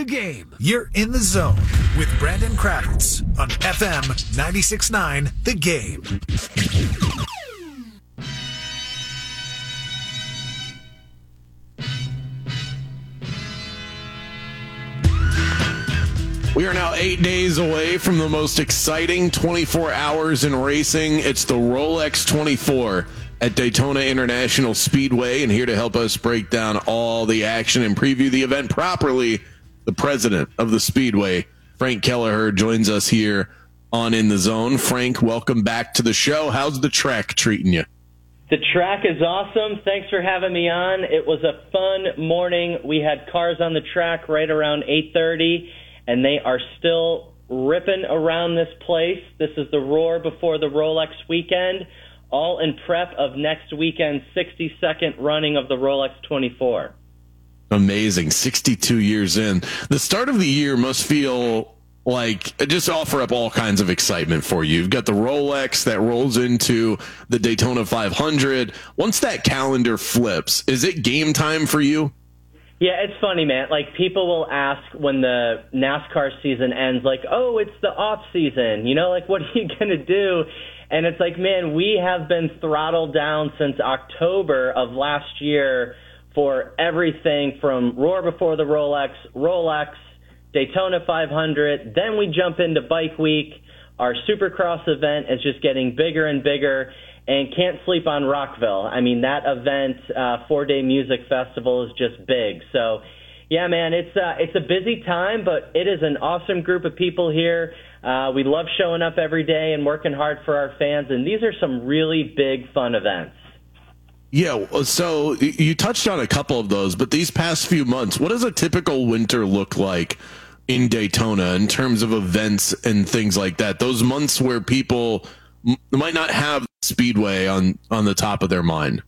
The game. You're in the zone with Brandon Kravitz on FM 96.9 The Game. We are now eight days away from the most exciting 24 hours in racing. It's the Rolex 24 at Daytona International Speedway. And here to help us break down all the action and preview the event properly, the president of the Speedway, Frank Kelleher, joins us here on In the Zone. Frank, welcome back to the show. How's the track treating you? The track is awesome. Thanks for having me on. It was a fun morning. We had cars on the track right around 8:30 and they are still ripping around this place. This is the roar before the Rolex weekend, all in prep of next weekend's 62nd running of the Rolex 24. Amazing. 62 years in. The start of the year must feel like just offer up all kinds of excitement for you. You've got the Rolex that rolls into the Daytona 500. Once that calendar flips, is it game time for you? Yeah, it's funny, man. Like people will ask when the NASCAR season ends, like, "Oh, it's the off season." You know, like what are you gonna do? And it's like, man, we have been throttled down since October of last year for everything from Roar Before the Rolex, Rolex, Daytona 500. Then we jump into Bike Week. Our Supercross event is just getting bigger and bigger and can't sleep on Rockville. I mean, that event, uh, four day music festival, is just big. So, yeah, man, it's uh, it's a busy time, but it is an awesome group of people here. Uh, we love showing up every day and working hard for our fans, and these are some really big, fun events. Yeah, so you touched on a couple of those, but these past few months, what does a typical winter look like in Daytona in terms of events and things like that? Those months where people might not have Speedway on on the top of their mind?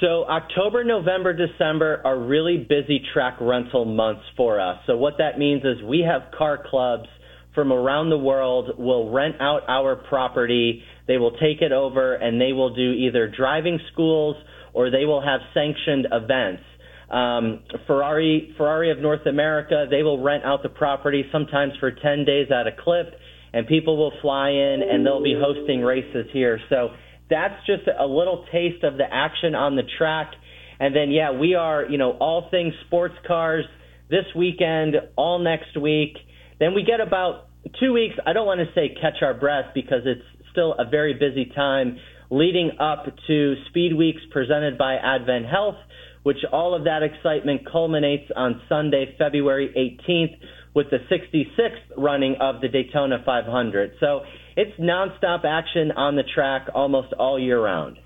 So October, November, December are really busy track rental months for us. So what that means is we have car clubs from around the world will rent out our property. They will take it over and they will do either driving schools or they will have sanctioned events. Um, Ferrari, Ferrari of North America, they will rent out the property sometimes for 10 days at a clip and people will fly in and they'll be hosting races here. So that's just a little taste of the action on the track. And then, yeah, we are, you know, all things sports cars this weekend, all next week. Then we get about two weeks. I don't want to say catch our breath because it's still a very busy time leading up to Speed Weeks presented by Advent Health, which all of that excitement culminates on Sunday, February 18th with the 66th running of the Daytona 500. So it's nonstop action on the track almost all year round.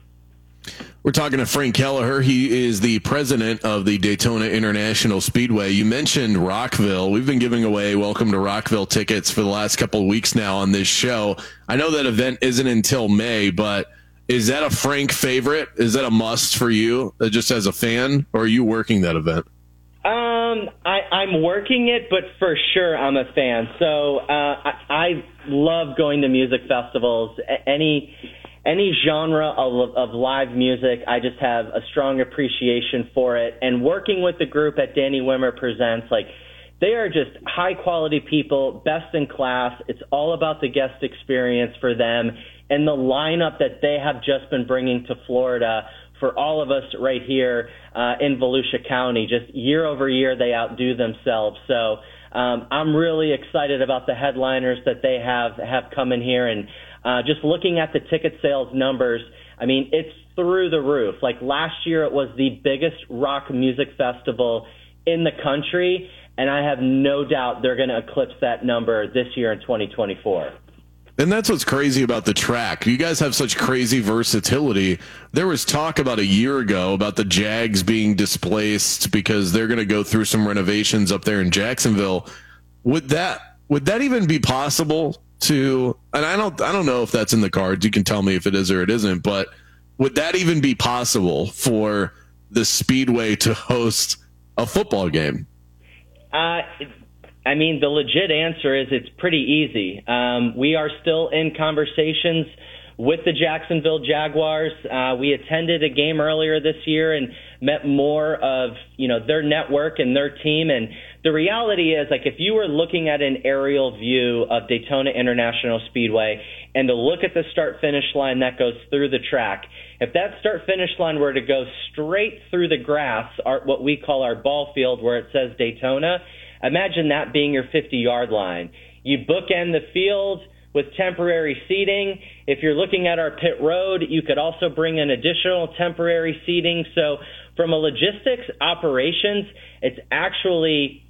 We're talking to Frank Kelleher. He is the president of the Daytona International Speedway. You mentioned Rockville. We've been giving away Welcome to Rockville tickets for the last couple of weeks now on this show. I know that event isn't until May, but is that a Frank favorite? Is that a must for you, uh, just as a fan, or are you working that event? Um, I, I'm working it, but for sure I'm a fan. So uh, I, I love going to music festivals. Any any genre of, of live music, I just have a strong appreciation for it. And working with the group at Danny Wimmer Presents, like they are just high quality people, best in class. It's all about the guest experience for them and the lineup that they have just been bringing to Florida for all of us right here uh, in Volusia County. Just year over year, they outdo themselves. So um, I'm really excited about the headliners that they have have come in here, and uh, just looking at the ticket sales numbers. I mean, it's through the roof. Like last year, it was the biggest rock music festival in the country, and I have no doubt they're going to eclipse that number this year in 2024. And that's what's crazy about the track. You guys have such crazy versatility. There was talk about a year ago about the Jags being displaced because they're going to go through some renovations up there in Jacksonville. Would that would that even be possible to and I don't I don't know if that's in the cards. You can tell me if it is or it isn't, but would that even be possible for the Speedway to host a football game? Uh, I mean, the legit answer is it's pretty easy. Um, we are still in conversations with the Jacksonville Jaguars. Uh, we attended a game earlier this year and met more of you know their network and their team. And the reality is, like, if you were looking at an aerial view of Daytona International Speedway and to look at the start finish line that goes through the track, if that start finish line were to go straight through the grass, our, what we call our ball field, where it says Daytona Imagine that being your 50 yard line. You bookend the field with temporary seating. If you're looking at our pit road, you could also bring in additional temporary seating. So, from a logistics operations, it's actually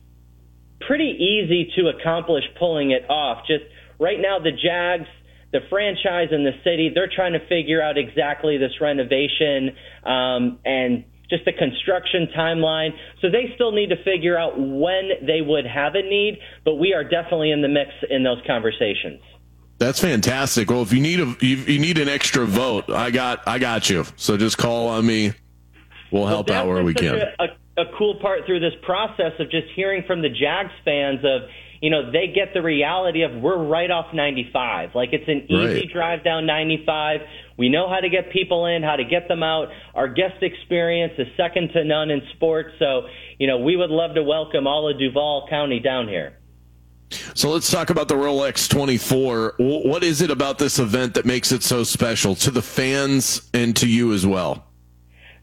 pretty easy to accomplish pulling it off. Just right now, the Jags, the franchise, and the city, they're trying to figure out exactly this renovation um, and just the construction timeline. So they still need to figure out when they would have a need, but we are definitely in the mix in those conversations. That's fantastic. Well, if you need a you, you need an extra vote, I got I got you. So just call on me. We'll help well, out where we can. A, a, a cool part through this process of just hearing from the Jags fans of you know, they get the reality of we're right off 95. Like it's an easy right. drive down 95. We know how to get people in, how to get them out. Our guest experience is second to none in sports. So, you know, we would love to welcome all of Duval County down here. So let's talk about the Rolex 24. What is it about this event that makes it so special to the fans and to you as well?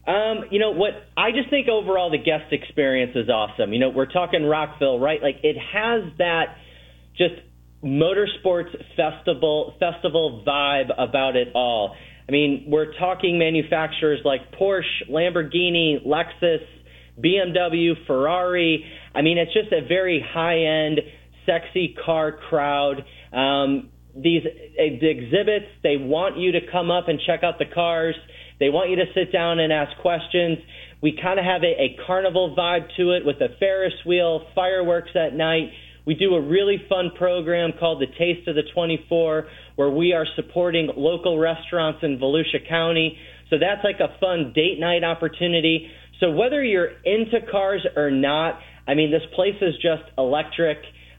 Um, you know what? I just think overall the guest experience is awesome. You know, we're talking Rockville, right? Like it has that just motorsports festival festival vibe about it all. I mean, we're talking manufacturers like Porsche, Lamborghini, Lexus, BMW, Ferrari. I mean, it's just a very high-end, sexy car crowd. Um, these the exhibits, they want you to come up and check out the cars. They want you to sit down and ask questions. We kind of have a, a carnival vibe to it with a Ferris wheel, fireworks at night. We do a really fun program called the Taste of the 24, where we are supporting local restaurants in Volusia County. So that's like a fun date night opportunity. So whether you're into cars or not, I mean, this place is just electric.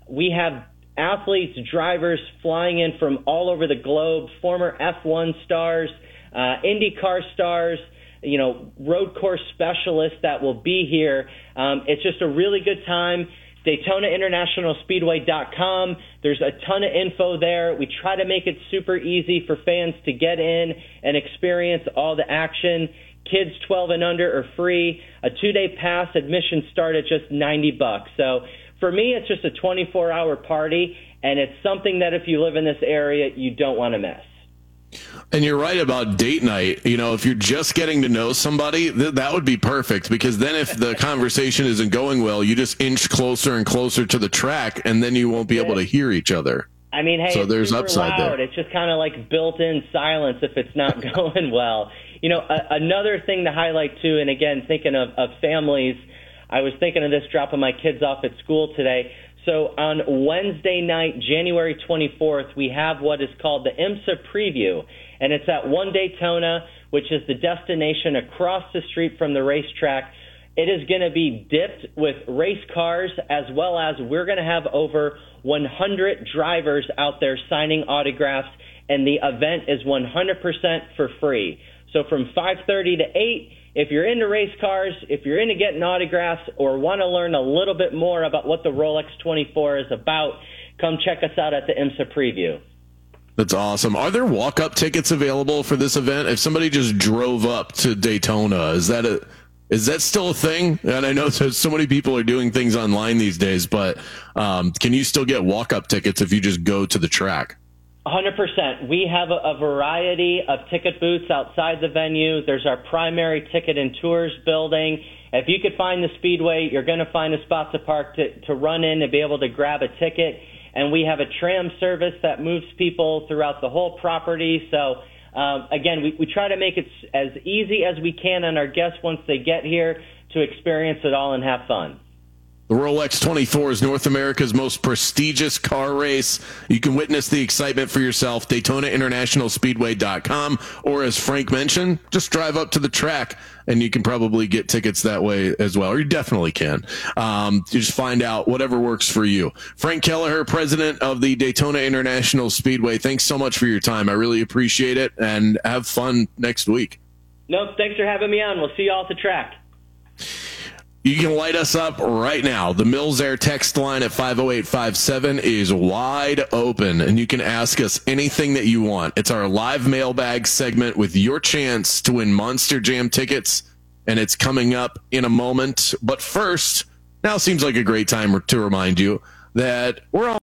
We have athletes, drivers flying in from all over the globe, former F1 stars uh, IndyCar stars, you know, road course specialists that will be here. Um, it's just a really good time. DaytonaInternationalSpeedway.com. There's a ton of info there. We try to make it super easy for fans to get in and experience all the action. Kids 12 and under are free. A two-day pass admission start at just 90 bucks. So for me, it's just a 24-hour party, and it's something that if you live in this area, you don't want to miss. And you're right about date night. You know, if you're just getting to know somebody, th- that would be perfect because then if the conversation isn't going well, you just inch closer and closer to the track and then you won't be able to hear each other. I mean, hey, so there's upside loud. there. It's just kind of like built-in silence if it's not going well. You know, a- another thing to highlight too, and again, thinking of, of families, I was thinking of this dropping my kids off at school today. So on Wednesday night, January 24th, we have what is called the IMSA preview, and it's at One Daytona, which is the destination across the street from the racetrack. It is going to be dipped with race cars, as well as we're going to have over 100 drivers out there signing autographs, and the event is 100% for free. So from 5:30 to 8 if you're into race cars, if you're into getting autographs, or want to learn a little bit more about what the Rolex 24 is about, come check us out at the IMSA preview. That's awesome. Are there walk up tickets available for this event? If somebody just drove up to Daytona, is that a is that still a thing? And I know so so many people are doing things online these days, but um, can you still get walk up tickets if you just go to the track? 100%. We have a, a, variety of ticket booths outside the venue. There's our primary ticket and tours building. If you could find the Speedway, you're going to find a spot to park to, to run in and be able to grab a ticket. and we have a tram service that moves people throughout the whole property. So, um, again, we, we try to make it as easy as we can on our guests once they get here to experience it all and have fun. The Rolex 24 is North America's most prestigious car race. You can witness the excitement for yourself. At daytonainternationalspeedway.com, or as Frank mentioned, just drive up to the track and you can probably get tickets that way as well, or you definitely can. Um, you just find out whatever works for you. Frank Kelleher, president of the Daytona International Speedway. Thanks so much for your time. I really appreciate it, and have fun next week. No, thanks for having me on. We'll see you all at the track. You can light us up right now. The Mills Air text line at 50857 is wide open, and you can ask us anything that you want. It's our live mailbag segment with your chance to win Monster Jam tickets, and it's coming up in a moment. But first, now seems like a great time to remind you that we're all.